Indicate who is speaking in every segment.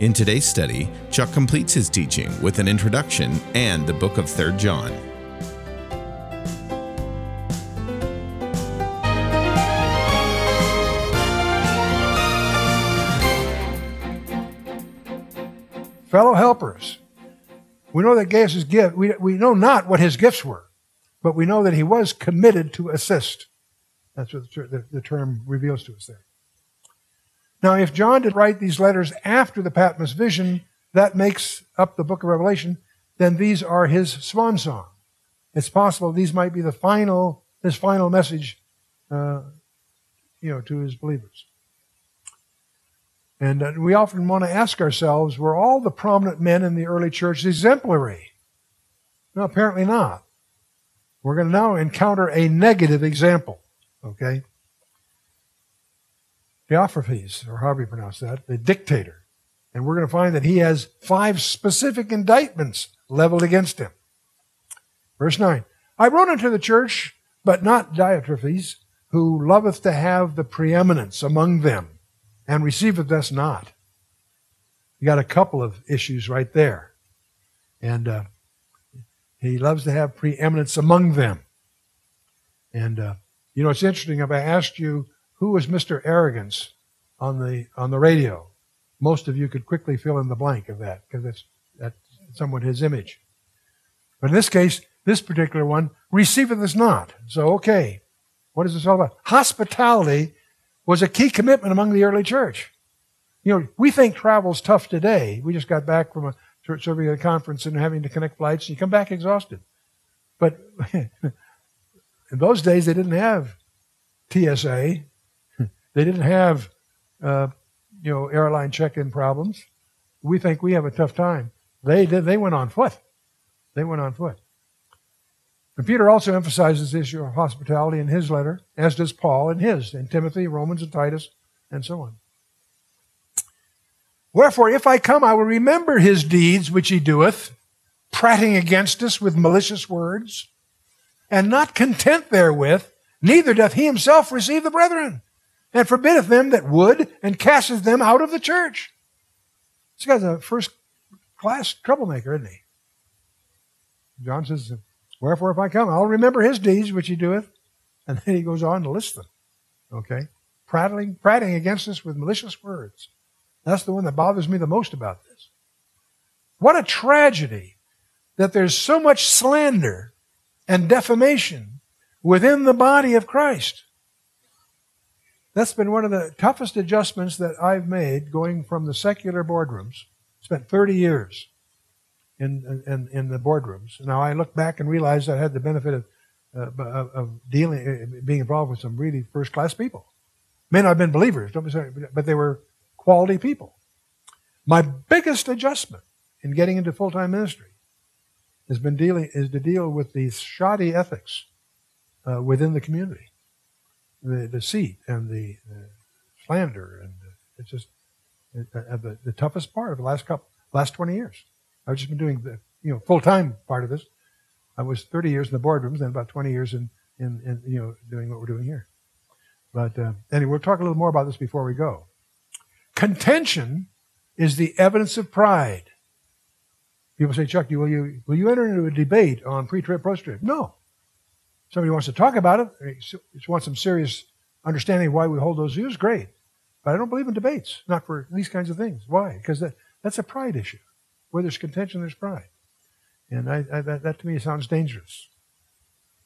Speaker 1: In today's study, Chuck completes his teaching with an introduction and the book of 3 John.
Speaker 2: fellow helpers. We know that his gift. We, we know not what his gifts were, but we know that he was committed to assist. That's what the, the, the term reveals to us there. Now, if John did write these letters after the Patmos vision, that makes up the book of Revelation, then these are his swan song. It's possible these might be the final, his final message, uh, you know, to his believers. And uh, we often want to ask ourselves, were all the prominent men in the early church exemplary? No, apparently not. We're going to now encounter a negative example, okay? Diotrephes, or however you pronounce that, the dictator. And we're going to find that he has five specific indictments leveled against him. Verse 9 I wrote unto the church, but not Diotrephes, who loveth to have the preeminence among them and receiveth us not. You got a couple of issues right there. And uh, he loves to have preeminence among them. And uh, you know, it's interesting. If I asked you who was Mr. Arrogance on the on the radio, most of you could quickly fill in the blank of that because that's that's somewhat his image. But in this case, this particular one receiveth us not. So okay, what is this all about? Hospitality was a key commitment among the early church. You know, we think travel's tough today. We just got back from a church serving at a conference and having to connect flights, and you come back exhausted. But in those days, they didn't have TSA. They didn't have, uh, you know, airline check-in problems. We think we have a tough time. They did. They went on foot. They went on foot. And Peter also emphasizes the issue of hospitality in his letter, as does Paul in his, in Timothy, Romans, and Titus, and so on. Wherefore, if I come, I will remember his deeds which he doeth, prating against us with malicious words, and not content therewith, neither doth he himself receive the brethren, and forbiddeth them that would, and casteth them out of the church. This guy's a first class troublemaker, isn't he? John says, Wherefore, if I come, I'll remember his deeds which he doeth. And then he goes on to list them. Okay? Prattling, prating against us with malicious words. That's the one that bothers me the most about this. What a tragedy that there's so much slander and defamation within the body of Christ. That's been one of the toughest adjustments that I've made going from the secular boardrooms. Spent 30 years in, in, in the boardrooms. Now I look back and realize I had the benefit of, uh, of, dealing, uh, being involved with some really first class people. May not have been believers, don't be sorry, but they were quality people. My biggest adjustment in getting into full time ministry has been dealing is to deal with these shoddy ethics uh, within the community, the deceit and the uh, slander, and it's just uh, the, the toughest part of the last couple last twenty years. I've just been doing the you know full time part of this. I was 30 years in the boardrooms and about 20 years in, in, in you know doing what we're doing here. But uh, anyway, we'll talk a little more about this before we go. Contention is the evidence of pride. People say, Chuck, will you will you enter into a debate on pre-trib, post-trib? No. Somebody wants to talk about it, just wants some serious understanding why we hold those views. Great, but I don't believe in debates. Not for these kinds of things. Why? Because that, that's a pride issue. Where there's contention, there's pride. And I, I, that, that to me sounds dangerous.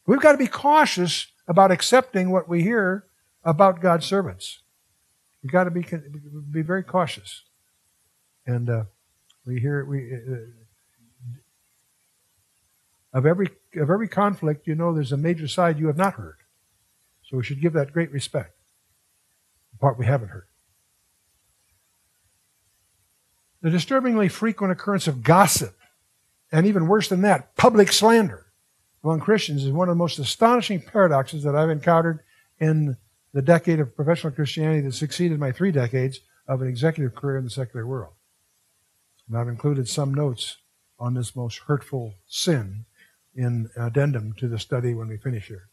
Speaker 2: We've got to be cautious about accepting what we hear about God's servants. We've got to be, be very cautious. And uh, we hear, we, uh, of every, of every conflict, you know there's a major side you have not heard. So we should give that great respect. The part we haven't heard. The disturbingly frequent occurrence of gossip, and even worse than that, public slander among Christians is one of the most astonishing paradoxes that I've encountered in the decade of professional Christianity that succeeded my three decades of an executive career in the secular world. And I've included some notes on this most hurtful sin in addendum to the study when we finish here.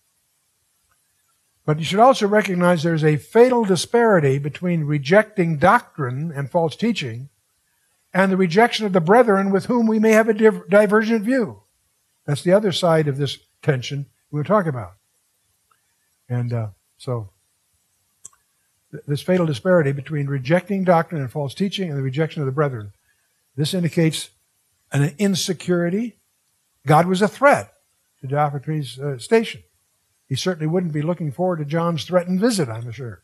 Speaker 2: But you should also recognize there's a fatal disparity between rejecting doctrine and false teaching and the rejection of the brethren with whom we may have a divergent view. That's the other side of this tension we were talking about. And uh, so, th- this fatal disparity between rejecting doctrine and false teaching and the rejection of the brethren, this indicates an insecurity. God was a threat to Diotrephes' uh, station. He certainly wouldn't be looking forward to John's threatened visit, I'm sure.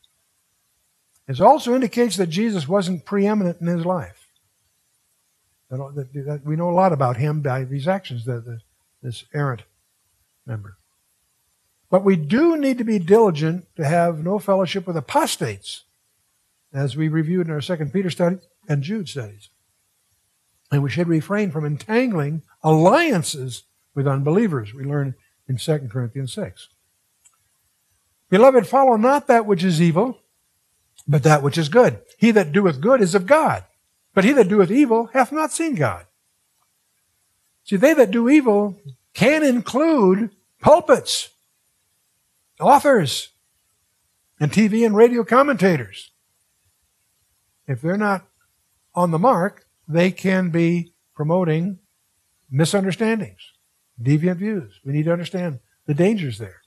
Speaker 2: It also indicates that Jesus wasn't preeminent in his life. That, we know a lot about him by these actions, this errant member. But we do need to be diligent to have no fellowship with apostates, as we reviewed in our Second Peter study and Jude studies. And we should refrain from entangling alliances with unbelievers, we learn in 2 Corinthians 6. Beloved, follow not that which is evil, but that which is good. He that doeth good is of God, but he that doeth evil hath not seen God. See, they that do evil can include pulpits, authors, and TV and radio commentators. If they're not on the mark, they can be promoting misunderstandings, deviant views. We need to understand the dangers there.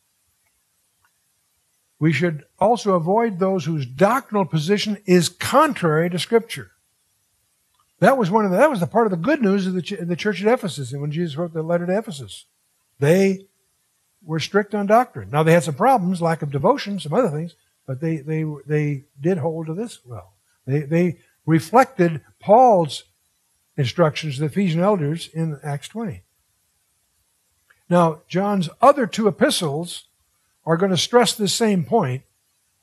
Speaker 2: We should also avoid those whose doctrinal position is contrary to Scripture. That was one of the, that was the part of the good news of the, ch- the church at Ephesus, when Jesus wrote the letter to Ephesus, they were strict on doctrine. Now they had some problems, lack of devotion, some other things, but they they they did hold to this well. They they reflected Paul's instructions to the Ephesian elders in Acts 20. Now, John's other two epistles are going to stress this same point,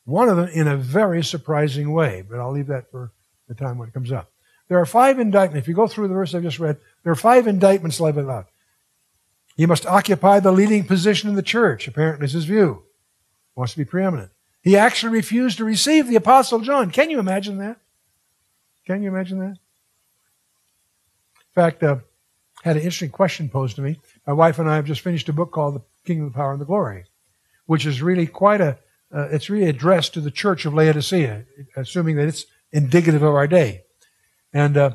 Speaker 2: one of them in a very surprising way, but I'll leave that for the time when it comes up. There are five indictments. If you go through the verse I just read, there are five indictments levied out. He must occupy the leading position in the church, apparently is his view. Wants to be preeminent. He actually refused to receive the Apostle John. Can you imagine that? Can you imagine that? Fact, uh, had an interesting question posed to me. My wife and I have just finished a book called The Kingdom of the Power and the Glory, which is really quite a, uh, it's really addressed to the church of Laodicea, assuming that it's indicative of our day. And, uh,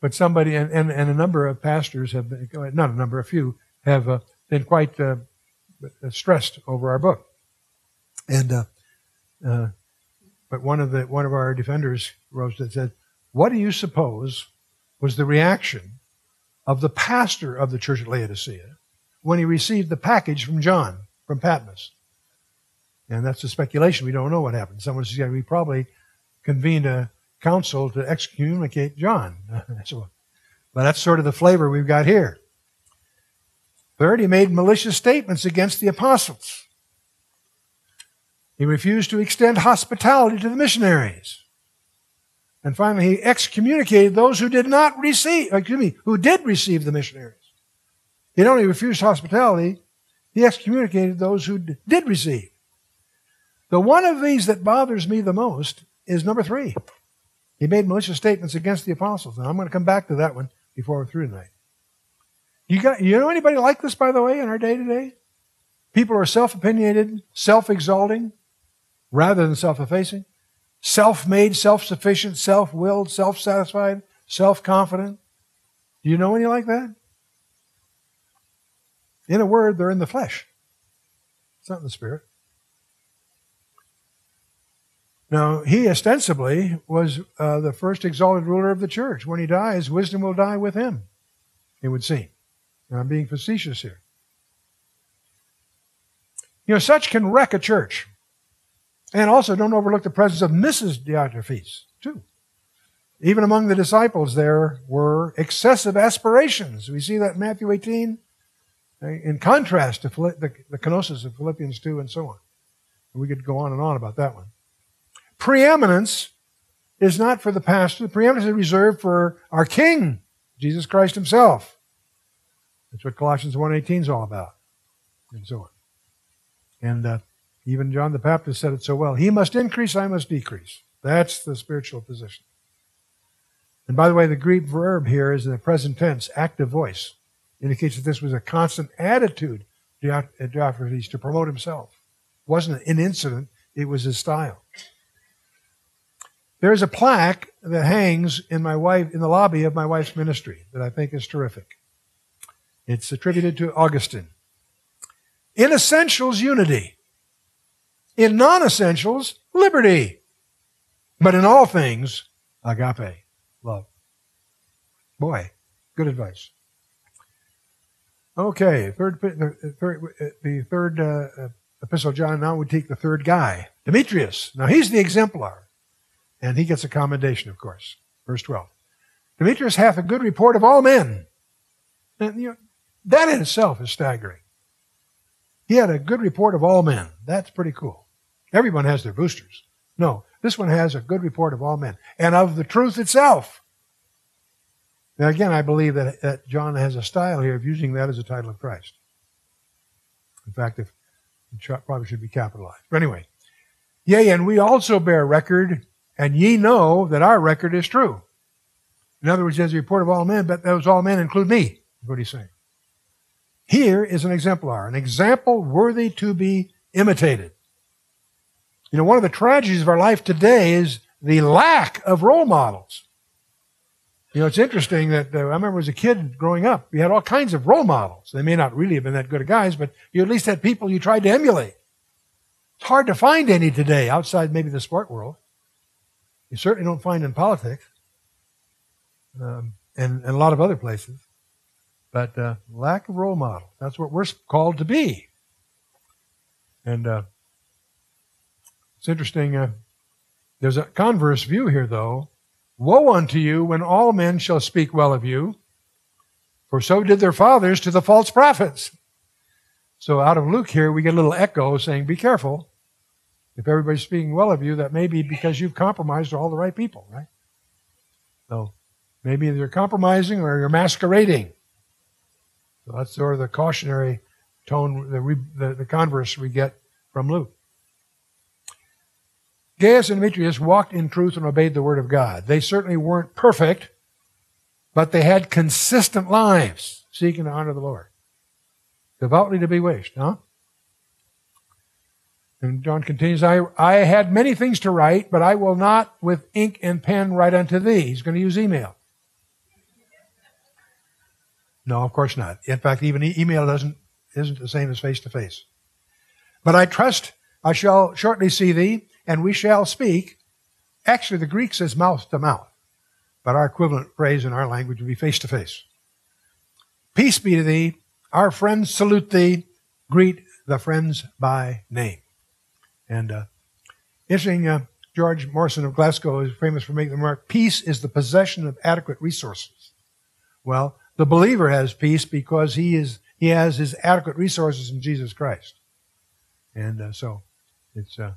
Speaker 2: but somebody, and, and, and, a number of pastors have been, not a number, a few, have uh, been quite uh, stressed over our book. And, uh, uh, but one of the, one of our defenders rose and said, what do you suppose was the reaction of the pastor of the church at Laodicea when he received the package from John from Patmos? And that's a speculation. We don't know what happened. Someone says, yeah, we probably convened a council to excommunicate John. but that's sort of the flavor we've got here. Third, he made malicious statements against the apostles. He refused to extend hospitality to the missionaries. And finally, he excommunicated those who did not receive, excuse me, who did receive the missionaries. He not only refused hospitality, he excommunicated those who did receive. The one of these that bothers me the most is number three. He made malicious statements against the apostles. And I'm going to come back to that one before we're through tonight. You got you know anybody like this, by the way, in our day to day? People are self-opinionated, self-exalting, rather than self-effacing, self-made, self-sufficient, self-willed, self-satisfied, self-confident. Do you know any like that? In a word, they're in the flesh. It's not in the spirit. Now, he ostensibly was uh, the first exalted ruler of the church. When he dies, wisdom will die with him, it would seem. And I'm being facetious here. You know, such can wreck a church. And also, don't overlook the presence of Mrs. Diotrephes, too. Even among the disciples, there were excessive aspirations. We see that in Matthew 18, uh, in contrast to the, the kenosis of Philippians 2 and so on. We could go on and on about that one. Preeminence is not for the pastor. The preeminence is reserved for our King, Jesus Christ himself. That's what Colossians 1.18 is all about. And so on. And uh, even John the Baptist said it so well. He must increase, I must decrease. That's the spiritual position. And by the way, the Greek verb here is in the present tense, active voice. Indicates that this was a constant attitude of Diotrephes uh, to promote himself. It wasn't an incident, it was his style. There's a plaque that hangs in my wife in the lobby of my wife's ministry that I think is terrific. It's attributed to Augustine. In essentials, unity. In non essentials, liberty. But in all things, agape, love. Boy, good advice. Okay, third, uh, uh, the third, the third uh, epistle of John. Now we take the third guy, Demetrius. Now he's the exemplar, and he gets a commendation, of course. Verse twelve. Demetrius hath a good report of all men. And you know, that in itself is staggering. He had a good report of all men. That's pretty cool. Everyone has their boosters. No, this one has a good report of all men and of the truth itself. Now, again, I believe that, that John has a style here of using that as a title of Christ. In fact, if it probably should be capitalized. But anyway, yea, and we also bear record, and ye know that our record is true. In other words, as a report of all men, but those all men include me, is what he's saying. Here is an exemplar, an example worthy to be imitated. You know, one of the tragedies of our life today is the lack of role models. You know, it's interesting that uh, I remember as a kid growing up, you had all kinds of role models. They may not really have been that good of guys, but you at least had people you tried to emulate. It's hard to find any today outside maybe the sport world. You certainly don't find in politics um, and, and a lot of other places. But uh, lack of role model. That's what we're called to be. And uh, it's interesting. Uh, there's a converse view here, though. Woe unto you when all men shall speak well of you, for so did their fathers to the false prophets. So out of Luke here, we get a little echo saying, Be careful. If everybody's speaking well of you, that may be because you've compromised all the right people, right? So maybe you're compromising or you're masquerading. So that's sort of the cautionary tone, the, the, the converse we get from Luke. Gaius and Demetrius walked in truth and obeyed the word of God. They certainly weren't perfect, but they had consistent lives seeking to honor the Lord. Devoutly to be wished, huh? And John continues, I, I had many things to write, but I will not with ink and pen write unto thee. He's going to use email. No, of course not. In fact, even email doesn't isn't the same as face to face. But I trust I shall shortly see thee, and we shall speak. Actually, the Greek says mouth to mouth, but our equivalent phrase in our language would be face to face. Peace be to thee. Our friends salute thee. Greet the friends by name. And uh, interesting, uh, George Morrison of Glasgow is famous for making the remark: "Peace is the possession of adequate resources." Well, the believer has peace because he is he has his adequate resources in Jesus Christ. And uh, so it's. Uh,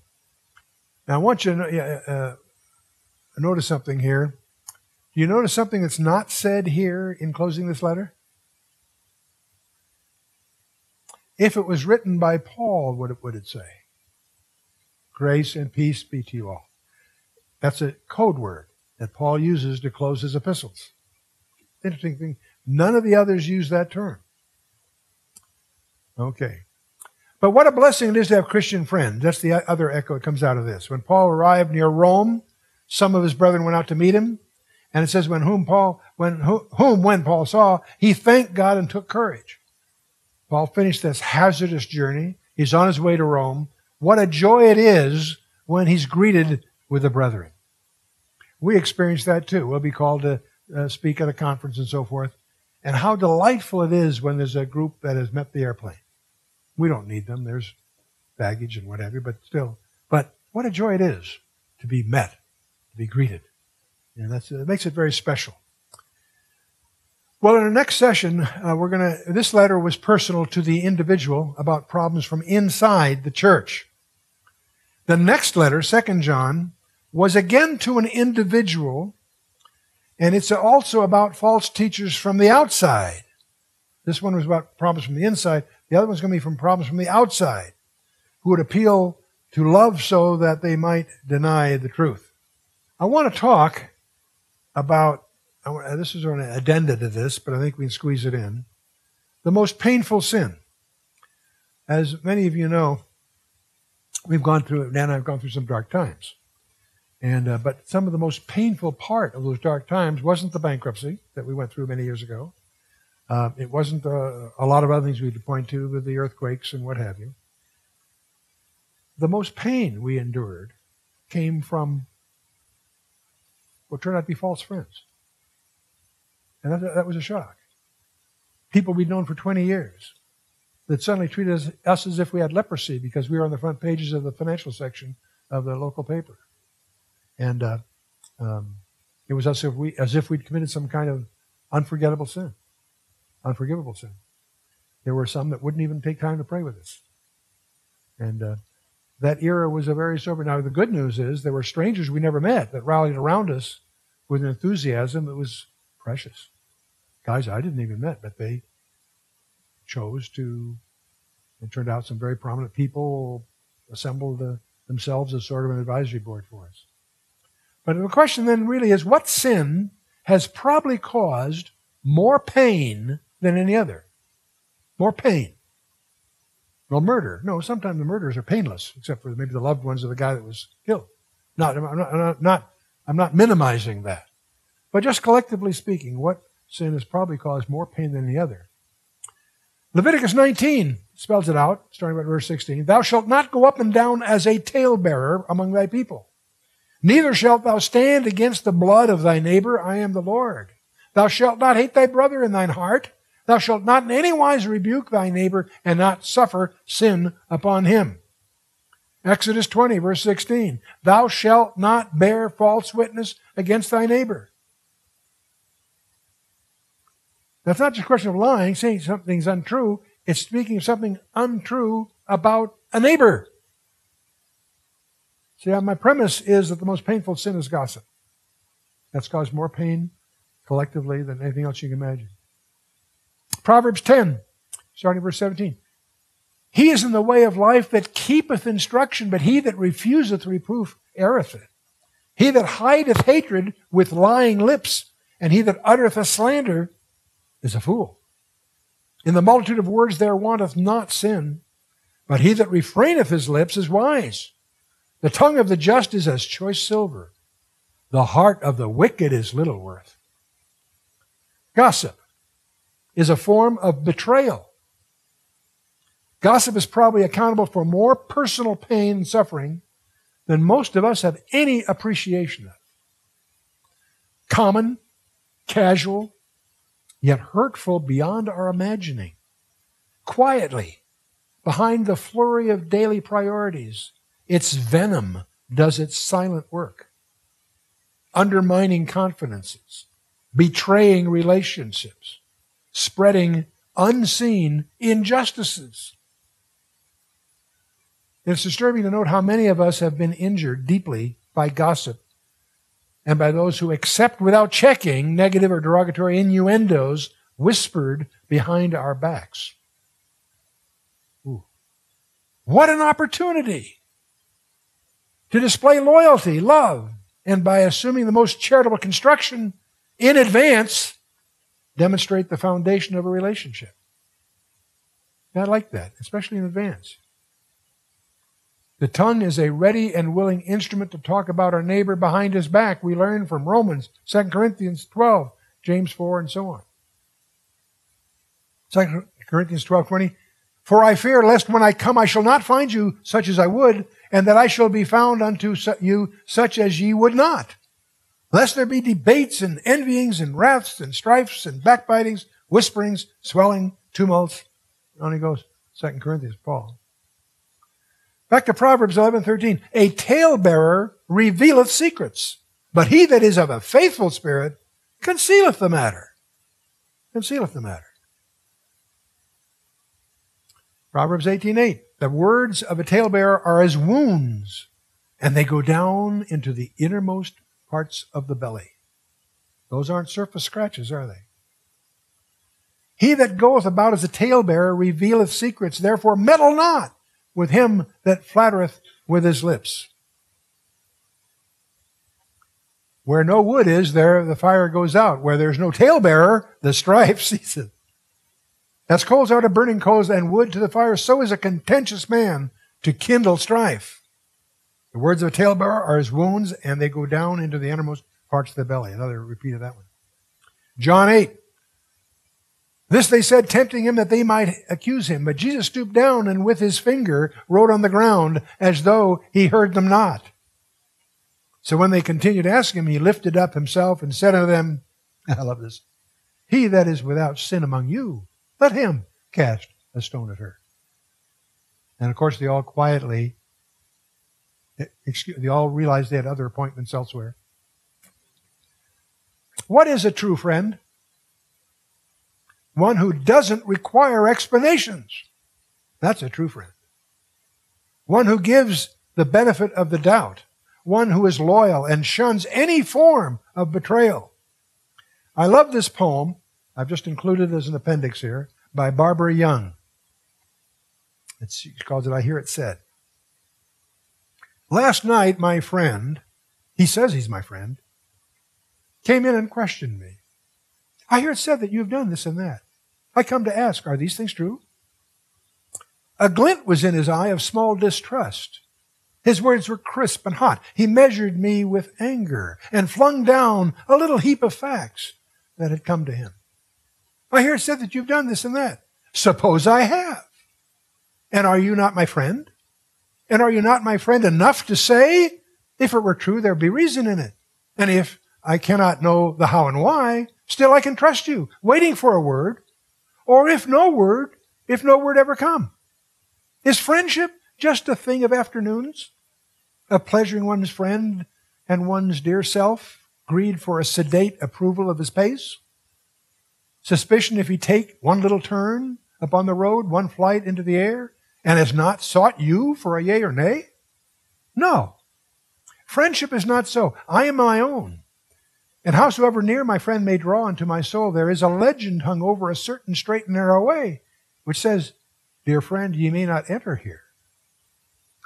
Speaker 2: now I want you to uh, uh, notice something here. Do you notice something that's not said here in closing this letter? If it was written by Paul, what would it say? Grace and peace be to you all. That's a code word that Paul uses to close his epistles. Interesting thing. None of the others use that term. Okay. But what a blessing it is to have Christian friends. That's the other echo that comes out of this. When Paul arrived near Rome, some of his brethren went out to meet him. And it says, when whom Paul, when whom when Paul saw, he thanked God and took courage. Paul finished this hazardous journey. He's on his way to Rome. What a joy it is when he's greeted with the brethren. We experience that too. We'll be called to uh, speak at a conference and so forth. And how delightful it is when there's a group that has met the airplane. We don't need them. There's baggage and whatever, but still. But what a joy it is to be met, to be greeted. And that's, it makes it very special. Well, in our next session, uh, we're going to, this letter was personal to the individual about problems from inside the church. The next letter, Second John, was again to an individual, and it's also about false teachers from the outside. This one was about problems from the inside. The other one's going to be from problems from the outside, who would appeal to love so that they might deny the truth. I want to talk about this is an addenda to this, but I think we can squeeze it in. The most painful sin. As many of you know, we've gone through, Nan and I have gone through some dark times. And, uh, but some of the most painful part of those dark times wasn't the bankruptcy that we went through many years ago. Uh, it wasn't uh, a lot of other things we could point to with the earthquakes and what have you. The most pain we endured came from what turned out to be false friends. And that, that was a shock. People we'd known for 20 years that suddenly treated us, us as if we had leprosy because we were on the front pages of the financial section of the local paper. And uh, um, it was as if, we, as if we'd committed some kind of unforgettable sin, unforgivable sin. There were some that wouldn't even take time to pray with us. And uh, that era was a very sober. Now, the good news is there were strangers we never met that rallied around us with an enthusiasm that was precious. Guys I didn't even met, but they chose to, it turned out some very prominent people assembled uh, themselves as sort of an advisory board for us. But the question then really is what sin has probably caused more pain than any other? More pain. Well, murder. No, sometimes the murders are painless, except for maybe the loved ones of the guy that was killed. Not, I'm not, I'm not, not, I'm not minimizing that. But just collectively speaking, what sin has probably caused more pain than any other? Leviticus 19 spells it out, starting at verse 16. Thou shalt not go up and down as a talebearer among thy people. Neither shalt thou stand against the blood of thy neighbor. I am the Lord. Thou shalt not hate thy brother in thine heart. Thou shalt not in any wise rebuke thy neighbor and not suffer sin upon him. Exodus 20, verse 16. Thou shalt not bear false witness against thy neighbor. That's not just a question of lying, saying something's untrue. It's speaking something untrue about a neighbor. See, my premise is that the most painful sin is gossip. That's caused more pain collectively than anything else you can imagine. Proverbs 10, starting verse 17. He is in the way of life that keepeth instruction, but he that refuseth reproof erreth it. He that hideth hatred with lying lips, and he that uttereth a slander is a fool. In the multitude of words there wanteth not sin, but he that refraineth his lips is wise. The tongue of the just is as choice silver. The heart of the wicked is little worth. Gossip is a form of betrayal. Gossip is probably accountable for more personal pain and suffering than most of us have any appreciation of. Common, casual, yet hurtful beyond our imagining. Quietly, behind the flurry of daily priorities, its venom does its silent work, undermining confidences, betraying relationships, spreading unseen injustices. It's disturbing to note how many of us have been injured deeply by gossip and by those who accept without checking negative or derogatory innuendos whispered behind our backs. Ooh. What an opportunity! to display loyalty, love, and by assuming the most charitable construction in advance, demonstrate the foundation of a relationship. I like that, especially in advance. The tongue is a ready and willing instrument to talk about our neighbor behind his back. We learn from Romans, 2 Corinthians 12, James 4, and so on. 2 Corinthians 12, 20. For I fear lest when I come I shall not find you such as I would, and that I shall be found unto you such as ye would not. Lest there be debates and envyings and wraths and strifes and backbitings, whisperings, swelling, tumults. On he goes, Second Corinthians, Paul. Back to Proverbs 11, 13. A talebearer revealeth secrets, but he that is of a faithful spirit concealeth the matter. Concealeth the matter. Proverbs 18:8. The words of a talebearer are as wounds, and they go down into the innermost parts of the belly. Those aren't surface scratches, are they? He that goeth about as a talebearer revealeth secrets. Therefore, meddle not with him that flattereth with his lips. Where no wood is, there the fire goes out. Where there's no talebearer, the strife ceaseth. As coals are to burning coals and wood to the fire, so is a contentious man to kindle strife. The words of a talebearer are his wounds, and they go down into the innermost parts of the belly. Another repeat of that one. John 8. This they said, tempting him that they might accuse him. But Jesus stooped down and with his finger wrote on the ground as though he heard them not. So when they continued to ask him, he lifted up himself and said unto them, I love this, He that is without sin among you, let him cast a stone at her. And of course, they all quietly, excuse, they all realized they had other appointments elsewhere. What is a true friend? One who doesn't require explanations. That's a true friend. One who gives the benefit of the doubt. One who is loyal and shuns any form of betrayal. I love this poem. I've just included it as an appendix here by Barbara Young. It's, she calls it I Hear It Said. Last night, my friend, he says he's my friend, came in and questioned me. I hear it said that you've done this and that. I come to ask, are these things true? A glint was in his eye of small distrust. His words were crisp and hot. He measured me with anger and flung down a little heap of facts that had come to him. I hear it said that you've done this and that. Suppose I have. And are you not my friend? And are you not my friend enough to say, if it were true, there'd be reason in it. And if I cannot know the how and why, still I can trust you, waiting for a word or if no word, if no word ever come? Is friendship just a thing of afternoons? Of pleasuring one's friend and one's dear self? Greed for a sedate approval of his pace? Suspicion if he take one little turn upon the road, one flight into the air, and has not sought you for a yea or nay? No. Friendship is not so. I am my own. And howsoever near my friend may draw unto my soul, there is a legend hung over a certain straight and narrow way, which says, Dear friend, ye may not enter here.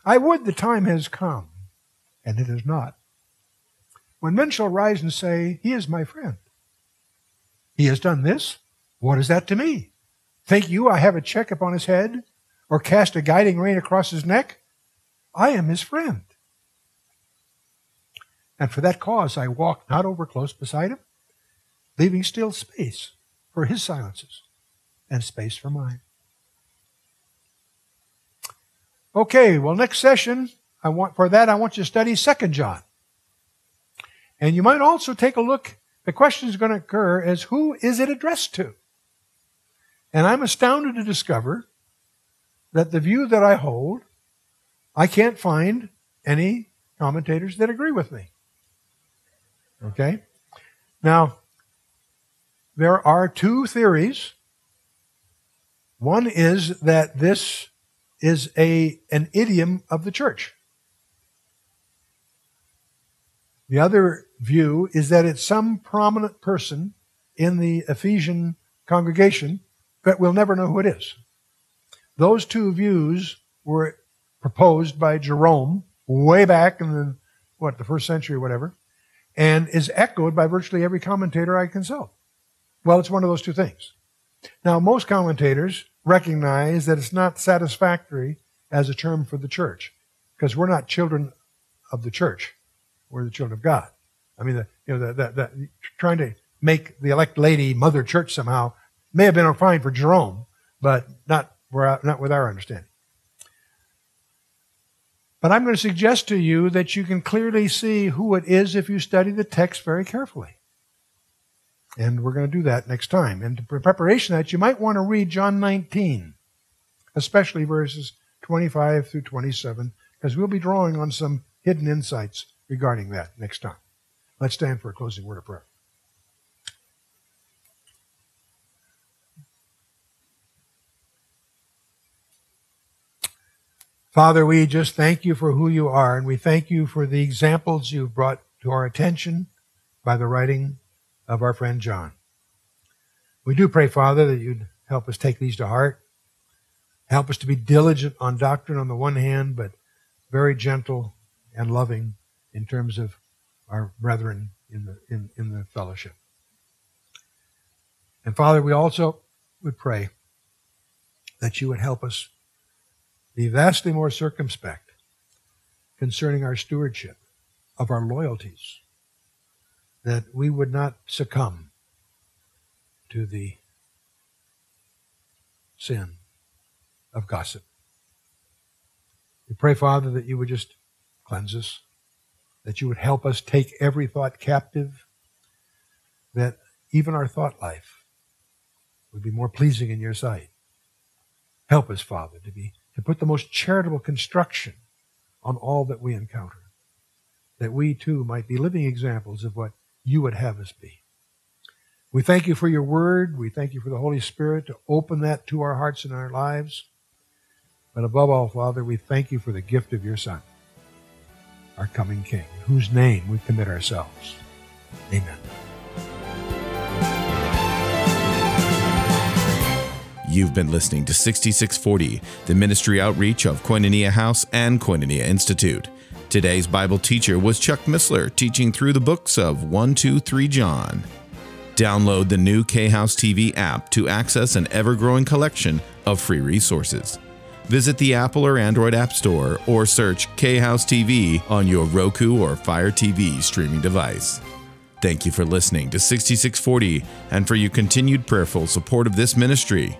Speaker 2: I would the time has come, and it is not. When men shall rise and say, He is my friend. He has done this. What is that to me? Think you I have a check upon his head, or cast a guiding rein across his neck? I am his friend. And for that cause, I walked not over close beside him, leaving still space for his silences and space for mine. Okay, well, next session, I want for that I want you to study Second John. And you might also take a look. The question is going to occur as who is it addressed to? And I'm astounded to discover that the view that I hold, I can't find any commentators that agree with me. Okay? Now, there are two theories. One is that this is a, an idiom of the church. The other view is that it's some prominent person in the Ephesian congregation, but we'll never know who it is. Those two views were proposed by Jerome way back in the what the first century or whatever and is echoed by virtually every commentator I consult. Well, it's one of those two things. Now, most commentators recognize that it's not satisfactory as a term for the church because we're not children of the church. We're the children of God. I mean, the, you know, the, the, trying to make the elect lady mother church somehow may have been fine for Jerome, but not, not with our understanding. But I'm going to suggest to you that you can clearly see who it is if you study the text very carefully. And we're going to do that next time. And in preparation that, you might want to read John 19, especially verses 25 through 27, because we'll be drawing on some hidden insights regarding that next time. Let's stand for a closing word of prayer. Father, we just thank you for who you are, and we thank you for the examples you've brought to our attention by the writing of our friend John. We do pray, Father, that you'd help us take these to heart. Help us to be diligent on doctrine on the one hand, but very gentle and loving in terms of our brethren in the, in, in the fellowship. And Father, we also would pray that you would help us be vastly more circumspect concerning our stewardship of our loyalties, that we would not succumb to the sin of gossip. We pray, Father, that you would just cleanse us, that you would help us take every thought captive, that even our thought life would be more pleasing in your sight. Help us, Father, to be to put the most charitable construction on all that we encounter, that we too might be living examples of what you would have us be. We thank you for your word. We thank you for the Holy Spirit to open that to our hearts and our lives. But above all, Father, we thank you for the gift of your Son, our coming King, in whose name we commit ourselves. Amen.
Speaker 1: You've been listening to 6640, the ministry outreach of Koinonia House and Koinonia Institute. Today's Bible teacher was Chuck Missler, teaching through the books of 1, 2, 3 John. Download the new K House TV app to access an ever growing collection of free resources. Visit the Apple or Android App Store or search K House TV on your Roku or Fire TV streaming device. Thank you for listening to 6640 and for your continued prayerful support of this ministry.